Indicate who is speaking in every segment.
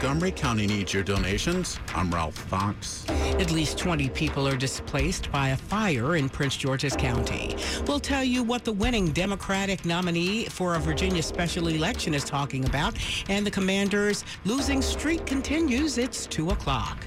Speaker 1: Montgomery County needs your donations. I'm Ralph Fox.
Speaker 2: At least 20 people are displaced by a fire in Prince George's County. We'll tell you what the winning Democratic nominee for a Virginia special election is talking about, and the commander's losing streak continues. It's 2 o'clock.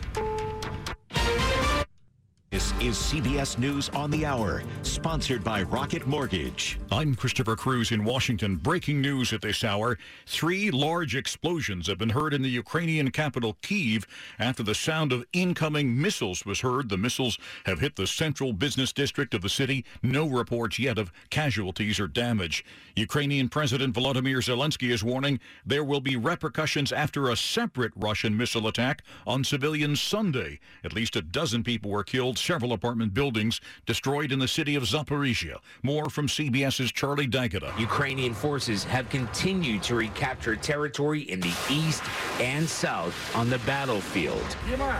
Speaker 3: This is CBS News on the Hour, sponsored by Rocket Mortgage.
Speaker 4: I'm Christopher Cruise in Washington. Breaking news at this hour. Three large explosions have been heard in the Ukrainian capital, Kiev, after the sound of incoming missiles was heard. The missiles have hit the central business district of the city. No reports yet of casualties or damage. Ukrainian President Volodymyr Zelensky is warning there will be repercussions after a separate Russian missile attack on civilians Sunday. At least a dozen people were killed several apartment buildings destroyed in the city of Zaporizhia. More from CBS's Charlie D'Agata.
Speaker 5: Ukrainian forces have continued to recapture territory in the east and south on the battlefield.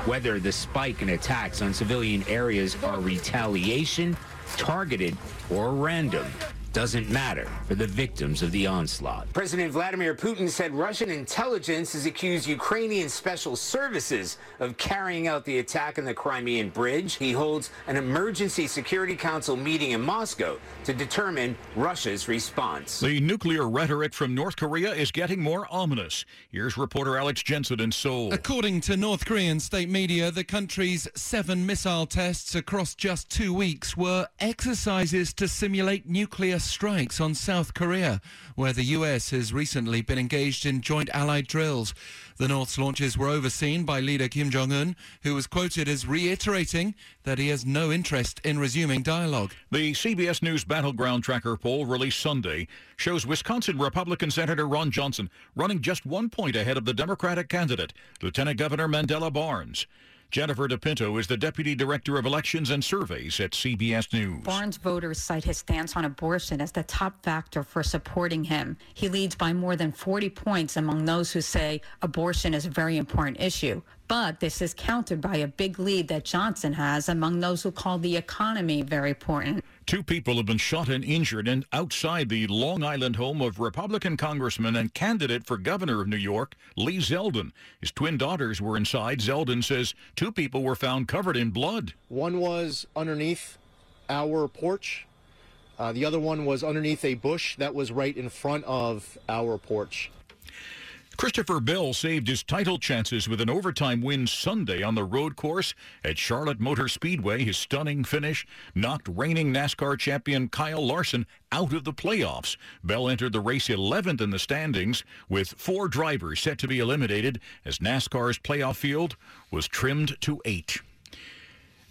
Speaker 5: Whether the spike in attacks on civilian areas are retaliation, targeted, or random, doesn't matter for the victims of the onslaught.
Speaker 6: President Vladimir Putin said Russian intelligence has accused Ukrainian special services of carrying out the attack on the Crimean Bridge. He holds an emergency Security Council meeting in Moscow to determine Russia's response.
Speaker 4: The nuclear rhetoric from North Korea is getting more ominous. Here's reporter Alex Jensen in Seoul.
Speaker 7: According to North Korean state media, the country's seven missile tests across just two weeks were exercises to simulate nuclear strikes on South Korea, where the US has recently been engaged in joint allied drills. The North's launches were overseen by leader Kim Jong un, who was quoted as reiterating that he has no interest in resuming dialogue.
Speaker 4: The CBS News Battleground Tracker poll released Sunday shows Wisconsin Republican Senator Ron Johnson running just one point ahead of the Democratic candidate, Lieutenant Governor Mandela Barnes. Jennifer DePinto is the Deputy Director of Elections and Surveys at CBS News.
Speaker 8: Barnes voters cite his stance on abortion as the top factor for supporting him. He leads by more than 40 points among those who say abortion is a very important issue. But this is countered by a big lead that Johnson has among those who call the economy very important.
Speaker 4: Two people have been shot and injured and outside the Long Island home of Republican Congressman and candidate for governor of New York, Lee Zeldin. His twin daughters were inside. Zeldin says two people were found covered in blood.
Speaker 9: One was underneath our porch. Uh, the other one was underneath a bush that was right in front of our porch.
Speaker 4: Christopher Bell saved his title chances with an overtime win Sunday on the road course at Charlotte Motor Speedway. His stunning finish knocked reigning NASCAR champion Kyle Larson out of the playoffs. Bell entered the race 11th in the standings with four drivers set to be eliminated as NASCAR's playoff field was trimmed to eight.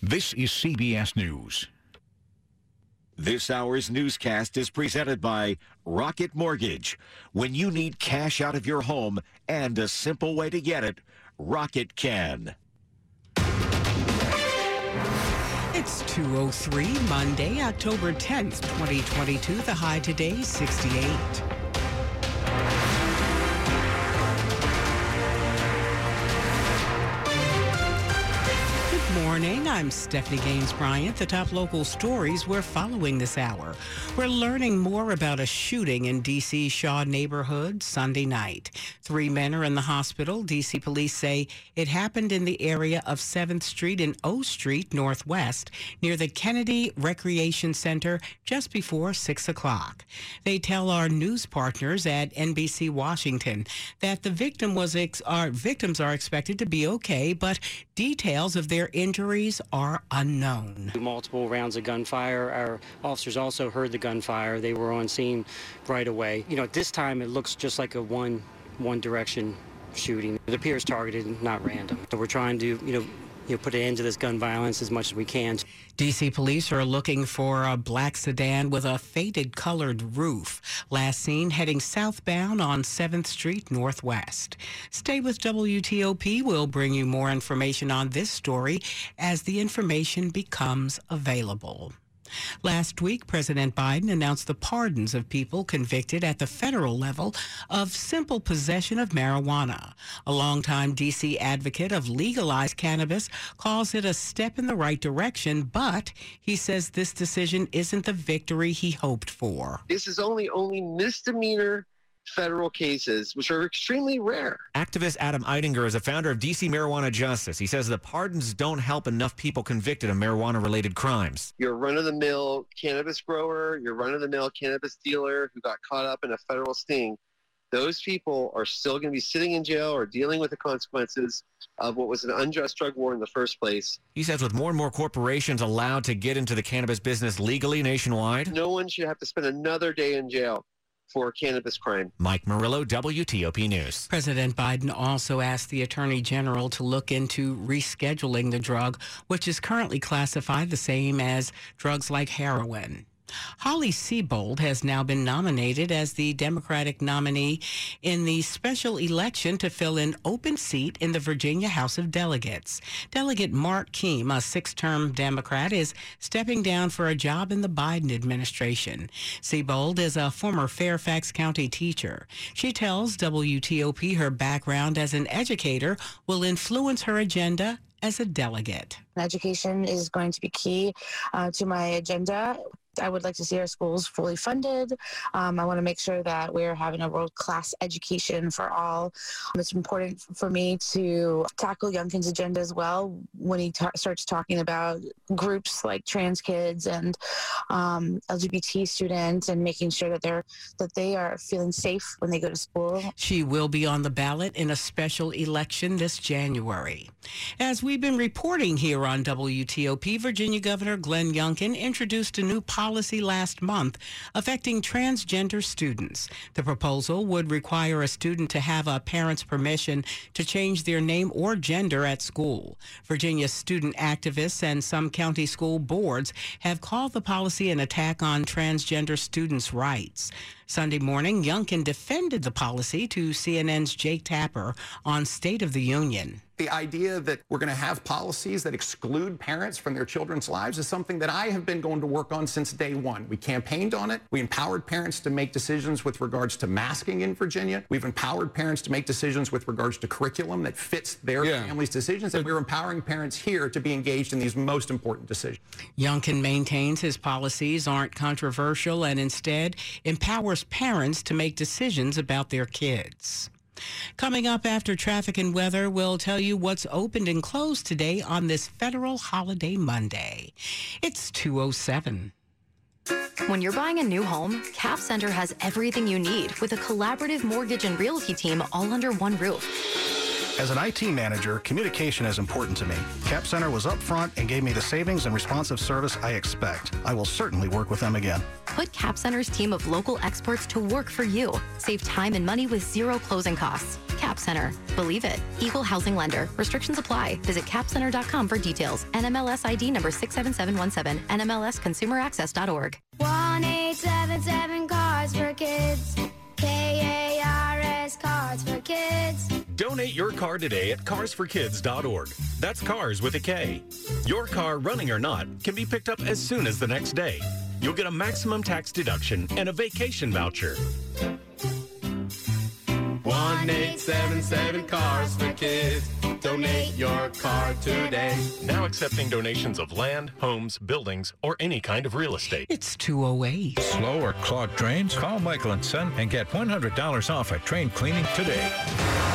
Speaker 4: This is CBS News.
Speaker 3: This hour's newscast is presented by Rocket Mortgage. When you need cash out of your home and a simple way to get it, Rocket can.
Speaker 2: It's 203 Monday, October 10th, 2022. The high today 68. Morning. I'm Stephanie Gaines Bryant. The top local stories we're following this hour. We're learning more about a shooting in D.C. Shaw neighborhood Sunday night. Three men are in the hospital. D.C. police say it happened in the area of 7th Street and O Street Northwest near the Kennedy Recreation Center just before 6 o'clock. They tell our news partners at NBC Washington that the victim was ex- our victims are expected to be okay, but details of their injuries injuries are unknown.
Speaker 10: Multiple rounds of gunfire. Our officers also heard the gunfire. They were on scene right away. You know, at this time it looks just like a one one direction shooting. It appears targeted, not random. So we're trying to, you know, you know, put an end to this gun violence as much as we can.
Speaker 2: DC police are looking for a black sedan with a faded colored roof. Last seen heading southbound on 7th Street Northwest. Stay with WTOP. We'll bring you more information on this story as the information becomes available. Last week, President Biden announced the pardons of people convicted at the federal level of simple possession of marijuana. A longtime D.C. advocate of legalized cannabis calls it a step in the right direction, but he says this decision isn't the victory he hoped for.
Speaker 11: This is only only misdemeanor federal cases, which are extremely rare.
Speaker 12: Activist Adam Eidinger is a founder of DC Marijuana Justice. He says the pardons don't help enough people convicted of marijuana related crimes.
Speaker 11: Your run of the mill cannabis grower, your run of the mill cannabis dealer who got caught up in a federal sting, those people are still going to be sitting in jail or dealing with the consequences of what was an unjust drug war in the first place.
Speaker 12: He says with more and more corporations allowed to get into the cannabis business legally nationwide,
Speaker 11: no one should have to spend another day in jail for cannabis crime.
Speaker 12: Mike Murillo, WTOP News.
Speaker 2: President Biden also asked the Attorney General to look into rescheduling the drug, which is currently classified the same as drugs like heroin. Holly Seibold has now been nominated as the Democratic nominee in the special election to fill an open seat in the Virginia House of Delegates. Delegate Mark Keam, a six-term Democrat, is stepping down for a job in the Biden administration. Seibold is a former Fairfax County teacher. She tells WTOP her background as an educator will influence her agenda as a delegate.
Speaker 13: Education is going to be key uh, to my agenda. I would like to see our schools fully funded. Um, I want to make sure that we're having a world class education for all. Um, it's important for me to tackle Youngkin's agenda as well when he ta- starts talking about groups like trans kids and um, LGBT students and making sure that they're that they are feeling safe when they go to school.
Speaker 2: She will be on the ballot in a special election this January. As we've been reporting here on WTOP, Virginia Governor Glenn Youngkin introduced a new policy last month affecting transgender students. The proposal would require a student to have a parent's permission to change their name or gender at school. Virginia student activists and some county school boards have called the policy an attack on transgender students' rights. Sunday morning, Youngkin defended the policy to CNN's Jake Tapper on State of the Union.
Speaker 14: The idea that we're going to have policies that exclude parents from their children's lives is something that I have been going to work on since day one. We campaigned on it. We empowered parents to make decisions with regards to masking in Virginia. We've empowered parents to make decisions with regards to curriculum that fits their yeah. family's decisions. And we're empowering parents here to be engaged in these most important decisions.
Speaker 2: Youngkin maintains his policies aren't controversial and instead empowers parents to make decisions about their kids. Coming up after traffic and weather, we'll tell you what's opened and closed today on this federal holiday Monday. It's 207.
Speaker 15: When you're buying a new home, Cap Center has everything you need with a collaborative mortgage and realty team all under one roof.
Speaker 16: As an IT manager, communication is important to me. Cap Center was upfront and gave me the savings and responsive service I expect. I will certainly work with them again.
Speaker 15: Put Cap Center's team of local experts to work for you. Save time and money with zero closing costs. Cap Center. Believe it. Equal housing lender. Restrictions apply. Visit capcenter.com for details. NMLS ID number 67717. NMLSconsumeraccess.org.
Speaker 17: 1877 Cars for Kids. K-A-R-S Cars for Kids.
Speaker 18: Donate your car today at carsforkids.org. That's cars with a K. Your car, running or not, can be picked up as soon as the next day. You'll get a maximum tax deduction and a vacation voucher.
Speaker 19: 1877 Cars for Kids. Donate your car today.
Speaker 18: Now accepting donations of land, homes, buildings, or any kind of real estate.
Speaker 2: It's 208.
Speaker 20: Slow or clogged drains? Call Michael and Son and get $100 off a train cleaning today.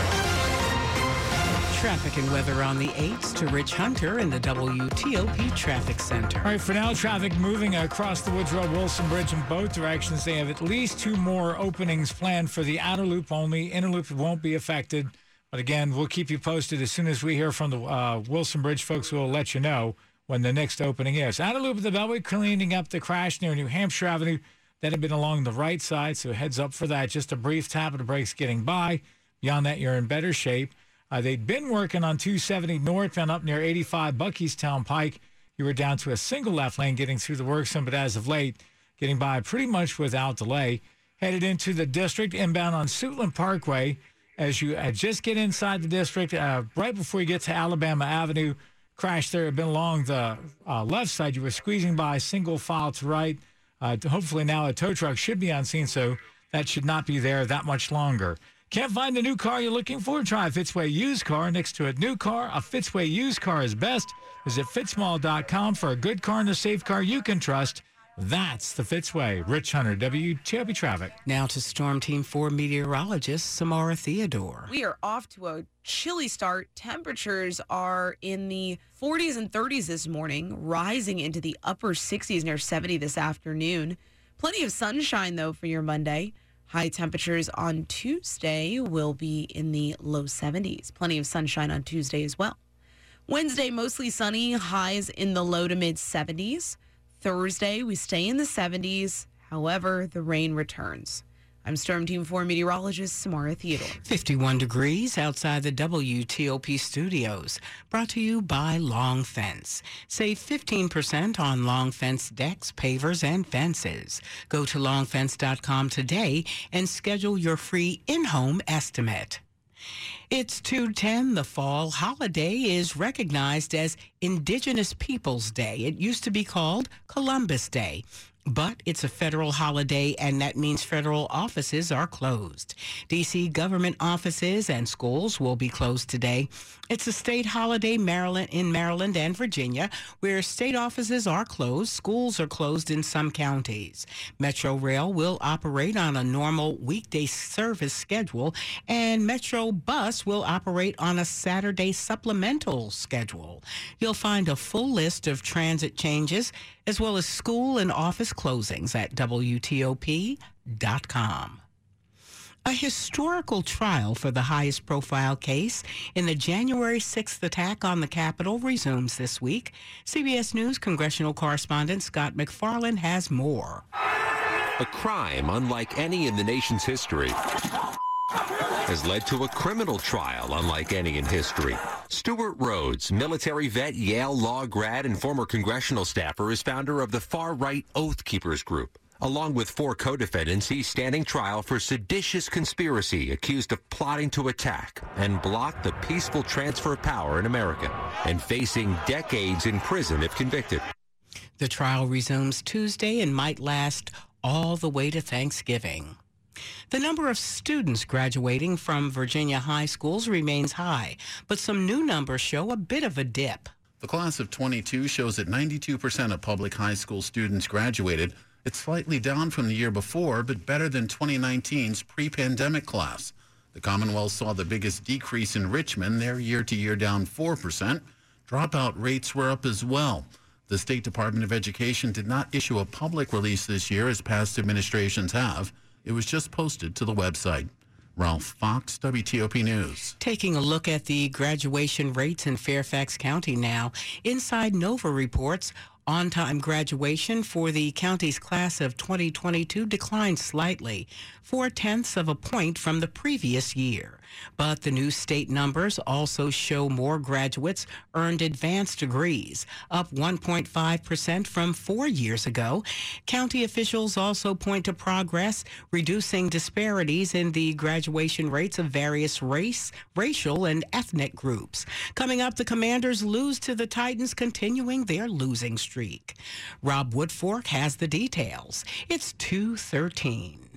Speaker 2: Traffic and weather on the 8s to Rich Hunter in the WTOP Traffic Center.
Speaker 21: All right, for now, traffic moving across the Woodrow Wilson Bridge in both directions. They have at least two more openings planned for the outer loop only. Inner loop won't be affected. But again, we'll keep you posted as soon as we hear from the uh, Wilson Bridge folks. We'll let you know when the next opening is. Outer loop of the Beltway cleaning up the crash near New Hampshire Avenue. That had been along the right side, so heads up for that. Just a brief tap of the brakes getting by. Beyond that, you're in better shape. Uh, they'd been working on 270 north northbound up near 85 Buckeystown Pike. You were down to a single left lane getting through the work zone, but as of late, getting by pretty much without delay. Headed into the district, inbound on Suitland Parkway. As you uh, just get inside the district, uh, right before you get to Alabama Avenue, crash there had been along the uh, left side. You were squeezing by single file to right. Uh, hopefully now a tow truck should be on scene, so that should not be there that much longer. Can't find the new car you're looking for? Try a Fitzway used car. Next to a new car, a Fitzway used car is best. Visit fitzmall.com for a good car and a safe car you can trust. That's the Fitzway. Rich Hunter, WTOP Traffic.
Speaker 2: Now to Storm Team 4 meteorologist Samara Theodore.
Speaker 22: We are off to a chilly start. Temperatures are in the 40s and 30s this morning, rising into the upper 60s near 70 this afternoon. Plenty of sunshine, though, for your Monday. High temperatures on Tuesday will be in the low 70s. Plenty of sunshine on Tuesday as well. Wednesday, mostly sunny, highs in the low to mid 70s. Thursday, we stay in the 70s. However, the rain returns. I'm Storm Team 4 meteorologist Samara Theodore.
Speaker 2: 51 degrees outside the WTOP studios. Brought to you by Long Fence. Save 15% on Long Fence decks, pavers, and fences. Go to longfence.com today and schedule your free in-home estimate. It's 210. The fall holiday is recognized as Indigenous Peoples Day. It used to be called Columbus Day. But it's a federal holiday, and that means federal offices are closed. D.C. government offices and schools will be closed today. It's a state holiday Maryland, in Maryland and Virginia, where state offices are closed. Schools are closed in some counties. Metro Rail will operate on a normal weekday service schedule, and Metro Bus will operate on a Saturday supplemental schedule. You'll find a full list of transit changes as well as school and office closings at WTOP.com. A historical trial for the highest profile case in the January 6th attack on the Capitol resumes this week. CBS News congressional correspondent Scott MacFarlane has more.
Speaker 23: A crime unlike any in the nation's history has led to a criminal trial unlike any in history. Stewart Rhodes, military vet, Yale law grad, and former congressional staffer, is founder of the far-right Oath Keepers Group. Along with four co-defendants, he's standing trial for seditious conspiracy accused of plotting to attack and block the peaceful transfer of power in America and facing decades in prison if convicted.
Speaker 2: The trial resumes Tuesday and might last all the way to Thanksgiving. The number of students graduating from Virginia high schools remains high, but some new numbers show a bit of a dip.
Speaker 24: The class of 22 shows that 92% of public high school students graduated. It's slightly down from the year before, but better than 2019's pre-pandemic class. The Commonwealth saw the biggest decrease in Richmond, their year-to-year down 4%. Dropout rates were up as well. The State Department of Education did not issue a public release this year as past administrations have. It was just posted to the website. Ralph Fox, WTOP News.
Speaker 2: Taking a look at the graduation rates in Fairfax County now, Inside Nova reports on time graduation for the county's class of 2022 declined slightly, four tenths of a point from the previous year. But the new state numbers also show more graduates earned advanced degrees, up 1.5% from four years ago. County officials also point to progress reducing disparities in the graduation rates of various race, racial, and ethnic groups. Coming up, the Commanders lose to the Titans, continuing their losing streak. Rob Woodfork has the details. It's 213.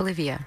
Speaker 25: Olivia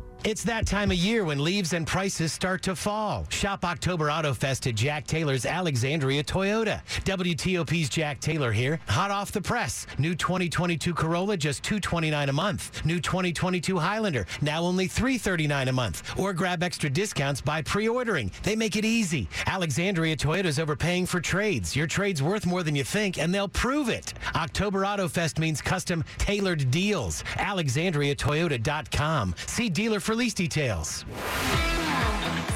Speaker 26: It's that time of year when leaves and prices start to fall. Shop October Auto Fest at Jack Taylor's Alexandria Toyota. WTOP's Jack Taylor here, hot off the press. New 2022 Corolla just 229 a month. New 2022 Highlander now only 339 a month. Or grab extra discounts by pre-ordering. They make it easy. Alexandria Toyota's overpaying for trades. Your trade's worth more than you think, and they'll prove it. October Auto Fest means custom tailored deals. AlexandriaToyota.com. See dealer for lease details.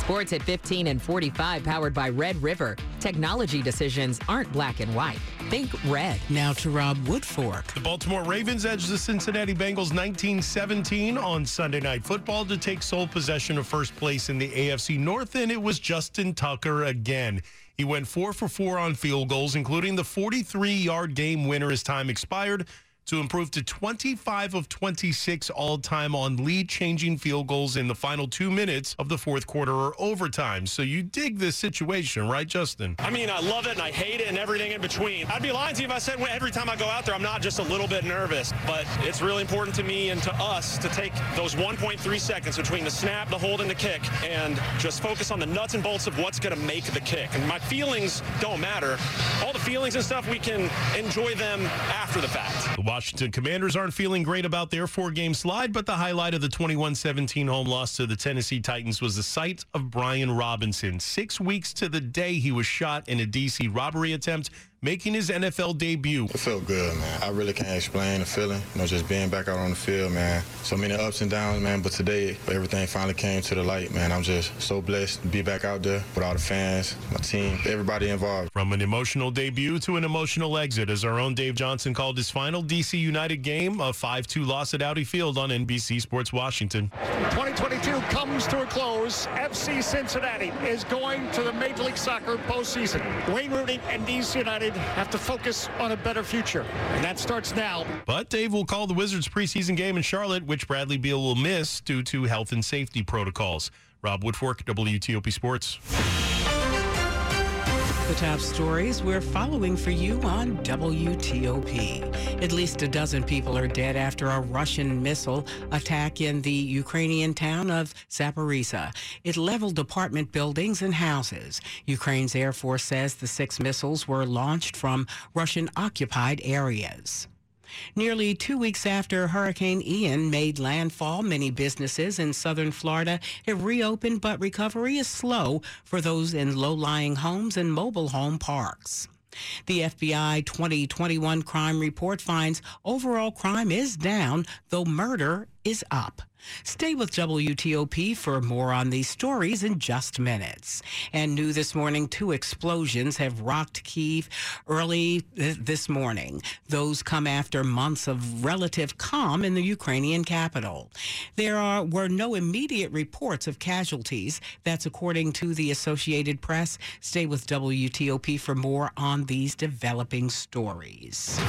Speaker 27: Sports at 15 and 45, powered by Red River. Technology decisions aren't black and white. Think red.
Speaker 2: Now to Rob Woodfork.
Speaker 28: The Baltimore Ravens edged the Cincinnati Bengals 19-17 on Sunday Night Football to take sole possession of first place in the AFC North, and it was Justin Tucker again. He went four for four on field goals, including the 43-yard game winner as time expired to improve to 25 of 26 all time on lead changing field goals in the final two minutes of the fourth quarter or overtime. So you dig this situation, right, Justin?
Speaker 29: I mean, I love it and I hate it and everything in between. I'd be lying to you if I said every time I go out there, I'm not just a little bit nervous. But it's really important to me and to us to take those 1.3 seconds between the snap, the hold, and the kick and just focus on the nuts and bolts of what's going to make the kick. And my feelings don't matter. All the feelings and stuff, we can enjoy them after the fact.
Speaker 28: Washington Commanders aren't feeling great about their four game slide, but the highlight of the 21 17 home loss to the Tennessee Titans was the sight of Brian Robinson. Six weeks to the day he was shot in a D.C. robbery attempt making his NFL debut.
Speaker 30: It felt good, man. I really can't explain the feeling. You know, just being back out on the field, man. So many ups and downs, man. But today, everything finally came to the light, man. I'm just so blessed to be back out there with all the fans, my team, everybody involved.
Speaker 28: From an emotional debut to an emotional exit, as our own Dave Johnson called his final DC United game, a 5-2 loss at Audi Field on NBC Sports Washington.
Speaker 31: 2022 comes to a close. FC Cincinnati is going to the Major League Soccer postseason. Wayne Rooney and DC United have to focus on a better future, and that starts now.
Speaker 28: But Dave will call the Wizards preseason game in Charlotte, which Bradley Beal will miss due to health and safety protocols. Rob Woodfork, WTOP Sports.
Speaker 2: The top stories we're following for you on WTOP. At least a dozen people are dead after a Russian missile attack in the Ukrainian town of Zaporizhia. It leveled apartment buildings and houses. Ukraine's Air Force says the six missiles were launched from Russian occupied areas. Nearly two weeks after Hurricane Ian made landfall, many businesses in southern Florida have reopened, but recovery is slow for those in low-lying homes and mobile home parks. The FBI 2021 crime report finds overall crime is down, though murder is up. Stay with WTOP for more on these stories in just minutes. And new this morning, two explosions have rocked Kiev early th- this morning. Those come after months of relative calm in the Ukrainian capital. There are, were no immediate reports of casualties. That's according to the Associated Press. Stay with WTOP for more on these developing stories.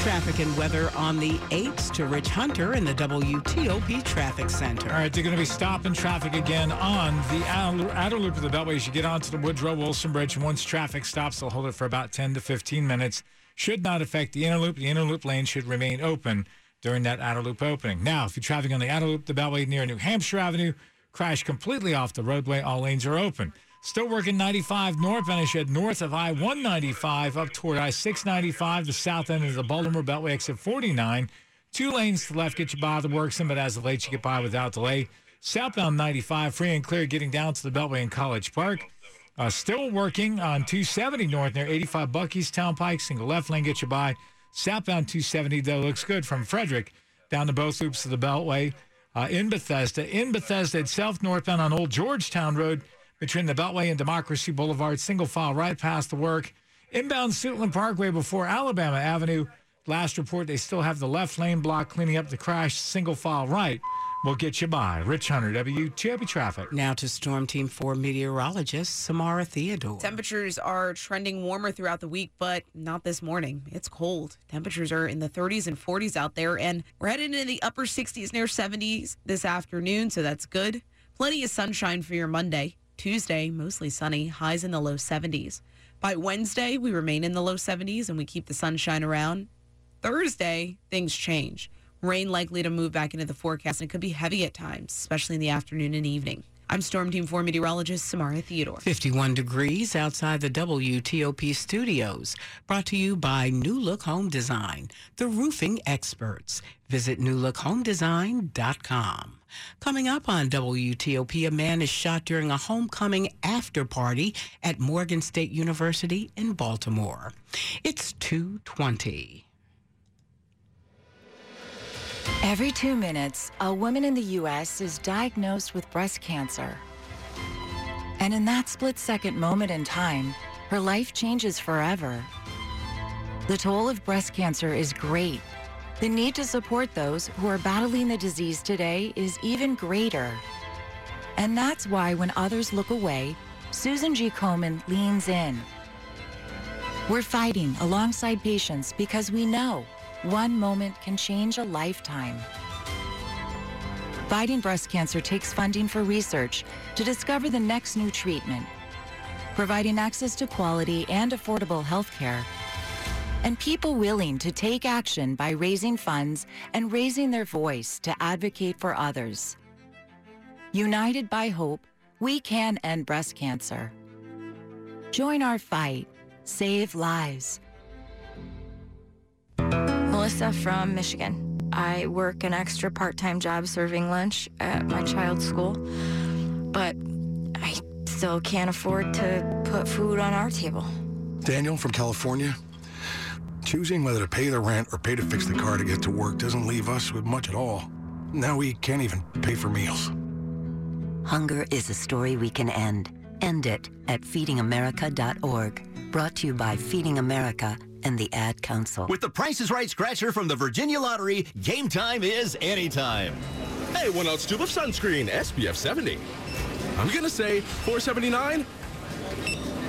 Speaker 2: Traffic and weather on the 8s to Rich Hunter in the WTOP Traffic Center.
Speaker 21: All right, they're going to be stopping traffic again on the outer, outer loop of the Beltway as you get onto the Woodrow Wilson Bridge. And once traffic stops, they'll hold it for about 10 to 15 minutes. Should not affect the inner loop. The inner loop lane should remain open during that outer loop opening. Now, if you're traveling on the outer loop, the Beltway near New Hampshire Avenue, crash completely off the roadway. All lanes are open. Still working 95 northbound as you head north of I 195 up toward I 695, the south end of the Baltimore Beltway exit 49. Two lanes to the left get you by the works, but as the late you get by without delay. Southbound 95, free and clear, getting down to the Beltway in College Park. Uh, still working on 270 north near 85 Buckeystown Pike. Single left lane get you by. Southbound 270, though, looks good from Frederick down to both loops of the Beltway uh, in Bethesda. In Bethesda itself, northbound on Old Georgetown Road between the Beltway and Democracy Boulevard, single file right past the work. Inbound Suitland Parkway before Alabama Avenue. Last report, they still have the left lane block cleaning up the crash, single file right We'll get you by. Rich Hunter, WTOP Traffic.
Speaker 2: Now to Storm Team 4 meteorologist Samara Theodore.
Speaker 22: Temperatures are trending warmer throughout the week, but not this morning. It's cold. Temperatures are in the 30s and 40s out there, and we're heading into the upper 60s, near 70s this afternoon, so that's good. Plenty of sunshine for your Monday. Tuesday, mostly sunny, highs in the low 70s. By Wednesday, we remain in the low 70s and we keep the sunshine around. Thursday, things change. Rain likely to move back into the forecast and it could be heavy at times, especially in the afternoon and evening. I'm Storm Team 4 meteorologist Samara Theodore.
Speaker 2: 51 degrees outside the WTOP studios. Brought to you by New Look Home Design, the roofing experts. Visit newlookhomedesign.com. Coming up on WTOP, a man is shot during a homecoming after party at Morgan State University in Baltimore. It's 220.
Speaker 32: Every two minutes, a woman in the U.S. is diagnosed with breast cancer. And in that split second moment in time, her life changes forever. The toll of breast cancer is great. The need to support those who are battling the disease today is even greater. And that's why when others look away, Susan G. Komen leans in. We're fighting alongside patients because we know one moment can change a lifetime. Fighting breast cancer takes funding for research to discover the next new treatment, providing access to quality and affordable health care, and people willing to take action by raising funds and raising their voice to advocate for others. United by hope, we can end breast cancer. Join our fight. Save lives.
Speaker 33: Melissa from Michigan. I work an extra part time job serving lunch at my child's school, but I still can't afford to put food on our table.
Speaker 34: Daniel from California. Choosing whether to pay the rent or pay to fix the car to get to work doesn't leave us with much at all. Now we can't even pay for meals.
Speaker 35: Hunger is a story we can end. End it at feedingamerica.org. Brought to you by Feeding America and the Ad Council.
Speaker 36: With the Price is Right scratcher from the Virginia Lottery, game time is anytime.
Speaker 37: Hey, one ounce tube of sunscreen, SPF 70. I'm gonna say 479,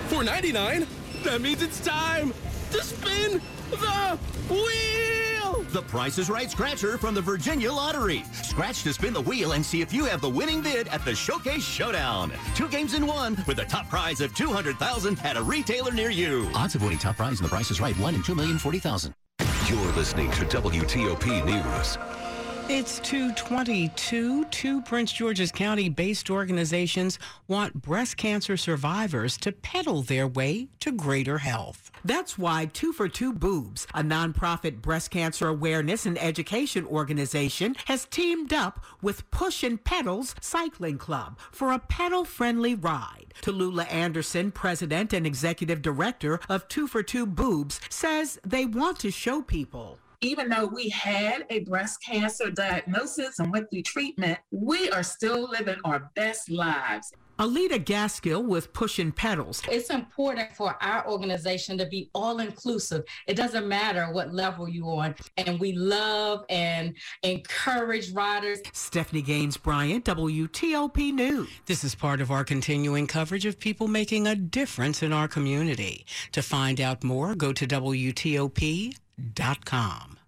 Speaker 37: 499. That means it's time to spin the wheel.
Speaker 36: The Price is Right scratcher from the Virginia Lottery. Scratch to spin the wheel and see if you have the winning bid at the Showcase Showdown. Two games in one with a top prize of 200000 at a retailer near you.
Speaker 38: Odds of winning top prize in the Price is Right, 1 in 2,040,000.
Speaker 39: You're listening to WTOP News.
Speaker 2: It's 222. Two Prince George's County based organizations want breast cancer survivors to pedal their way to greater health.
Speaker 40: That's why Two for Two Boobs, a nonprofit breast cancer awareness and education organization, has teamed up with Push and Pedals Cycling Club for a pedal friendly ride. Tallulah Anderson, president and executive director of Two for Two Boobs, says they want to show people
Speaker 41: even though we had a breast cancer diagnosis and went through treatment, we are still living our best lives.
Speaker 40: Alita Gaskill with Push and Pedals.
Speaker 42: It's important for our organization to be all inclusive. It doesn't matter what level you're on. And we love and encourage riders.
Speaker 40: Stephanie Gaines Bryant, WTOP News.
Speaker 2: This is part of our continuing coverage of people making a difference in our community. To find out more, go to WTOP com.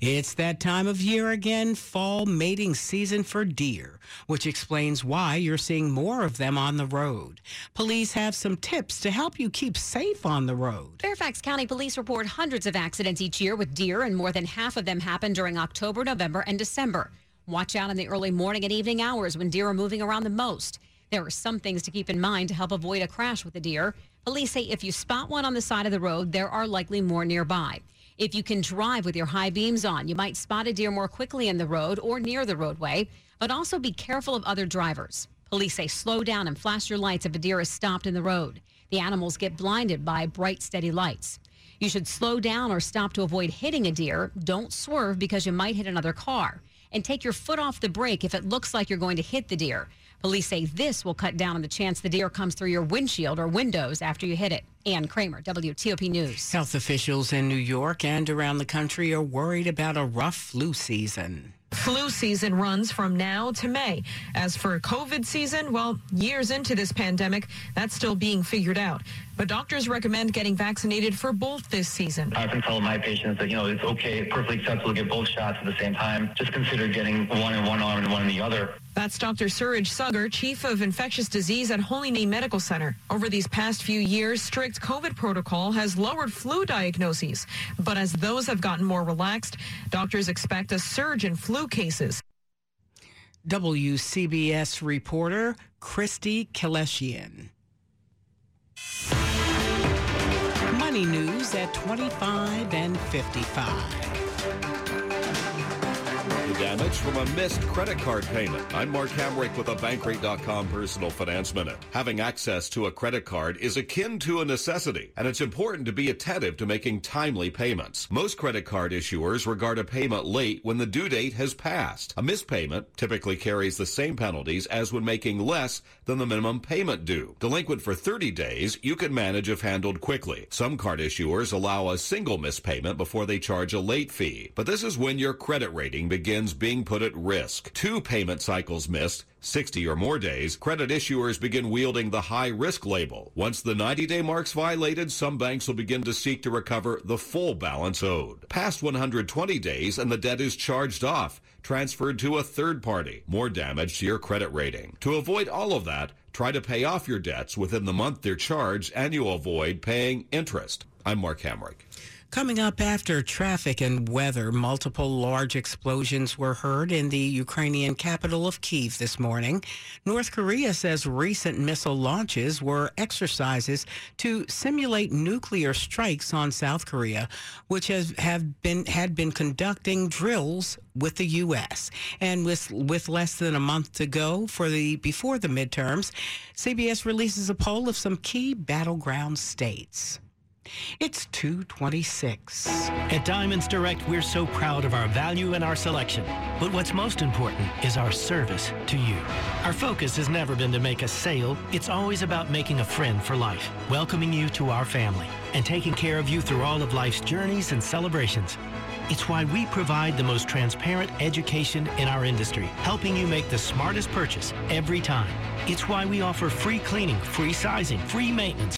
Speaker 2: It's that time of year again, fall mating season for deer, which explains why you're seeing more of them on the road. Police have some tips to help you keep safe on the road.
Speaker 43: Fairfax County Police report hundreds of accidents each year with deer, and more than half of them happen during October, November, and December. Watch out in the early morning and evening hours when deer are moving around the most. There are some things to keep in mind to help avoid a crash with a deer. Police say if you spot one on the side of the road, there are likely more nearby. If you can drive with your high beams on, you might spot a deer more quickly in the road or near the roadway, but also be careful of other drivers. Police say slow down and flash your lights if a deer is stopped in the road. The animals get blinded by bright, steady lights. You should slow down or stop to avoid hitting a deer. Don't swerve because you might hit another car. And take your foot off the brake if it looks like you're going to hit the deer. Police say this will cut down on the chance the deer comes through your windshield or windows after you hit it. Ann Kramer, WTOP News.
Speaker 2: Health officials in New York and around the country are worried about a rough flu season.
Speaker 44: Flu season runs from now to May. As for COVID season, well, years into this pandemic, that's still being figured out. But doctors recommend getting vaccinated for both this season.
Speaker 45: I've been telling my patients that, you know, it's okay, perfectly acceptable to get both shots at the same time. Just consider getting one in one arm and one in the other.
Speaker 44: That's Dr. Suraj Saggar, Chief of Infectious Disease at Holy Name Medical Center. Over these past few years, strict COVID protocol has lowered flu diagnoses. But as those have gotten more relaxed, doctors expect a surge in flu cases.
Speaker 2: WCBS reporter Christy Kileshian. Money news at 25 and 55.
Speaker 39: Damage from a missed credit card payment. I'm Mark Hamrick with a Bankrate.com personal finance minute. Having access to a credit card is akin to a necessity, and it's important to be attentive to making timely payments. Most credit card issuers regard a payment late when the due date has passed. A missed payment typically carries the same penalties as when making less than the minimum payment due. Delinquent for 30 days, you can manage if handled quickly. Some card issuers allow a single missed payment before they charge a late fee, but this is when your credit rating begins being put at risk. Two payment cycles missed, 60 or more days, credit issuers begin wielding the high risk label. Once the 90 day mark's violated, some banks will begin to seek to recover the full balance owed. Past 120 days and the debt is charged off, transferred to a third party. More damage to your credit rating. To avoid all of that, try to pay off your debts within the month they're charged and you avoid paying interest. I'm Mark Hamrick.
Speaker 2: Coming up after traffic and weather, multiple large explosions were heard in the Ukrainian capital of Kiev this morning. North Korea says recent missile launches were exercises to simulate nuclear strikes on South Korea, which has have been had been conducting drills with the U.S. And with with less than a month to go for the before the midterms, CBS releases a poll of some key battleground states. It's 226.
Speaker 46: At Diamonds Direct, we're so proud of our value and our selection. But what's most important is our service to you. Our focus has never been to make a sale. It's always about making a friend for life, welcoming you to our family, and taking care of you through all of life's journeys and celebrations. It's why we provide the most transparent education in our industry, helping you make the smartest purchase every time. It's why we offer free cleaning, free sizing, free maintenance,